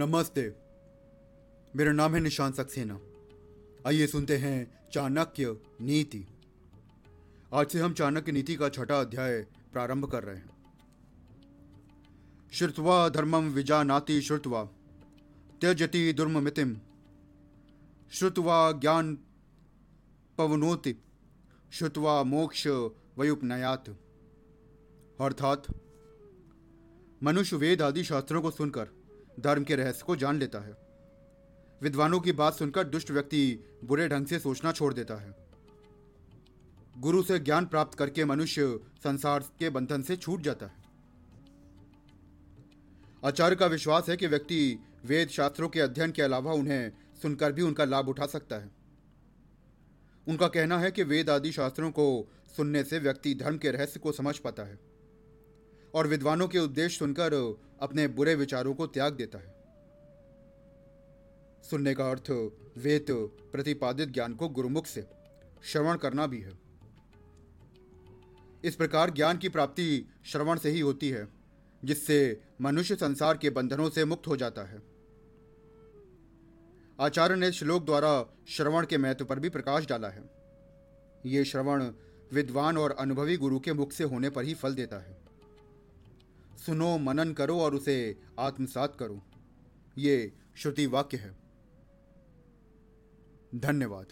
नमस्ते। मेरा नाम है निशान सक्सेना। आइए सुनते हैं चाणक्य नीति। आज से हम चाणक्य नीति का छठा अध्याय प्रारंभ कर रहे हैं। श्रुतवा धर्मम विजानाति श्रुतवा, त्यजति दुर्ममितिम। श्रुतवा ज्ञान पवनोति, श्रुतवा मोक्ष वयुपनयात। अर्थात मनुष्य वेद आदि शास्त्रों को सुनकर धर्म के रहस्य को जान लेता है। विद्वानों की बात सुनकर दुष्ट व्यक्ति बुरे ढंग से सोचना छोड़ देता है। गुरु से ज्ञान प्राप्त करके मनुष्य संसार के बंधन से छूट जाता है। आचार्य का विश्वास है कि व्यक्ति वेद शास्त्रों के अध्ययन के अलावा उन्हें सुनकर भी उनका लाभ उठा सकता है। उनका कहना है कि वेद आदि शास्त्रों को सुनने से व्यक्ति धर्म के रहस्य को समझ पाता है। और विद्वानों के उपदेश सुनकर अपने बुरे विचारों को त्याग देता है। सुनने का अर्थ, वेद प्रतिपादित ज्ञान को गुरुमुख से श्रवण करना भी है। इस प्रकार ज्ञान की प्राप्ति श्रवण से ही होती है, जिससे मनुष्य संसार के बंधनों से मुक्त हो जाता है। आचार्य ने श्लोक द्वारा श्रवण के महत्व पर भी प्रकाश डाला है। ये श्रवण विद्वान और अनुभवी गुरु के मुख से होने पर ही फल देता है। सुनो मनन करो और उसे आत्मसात करो। ये श्रुति वाक्य है। धन्यवाद।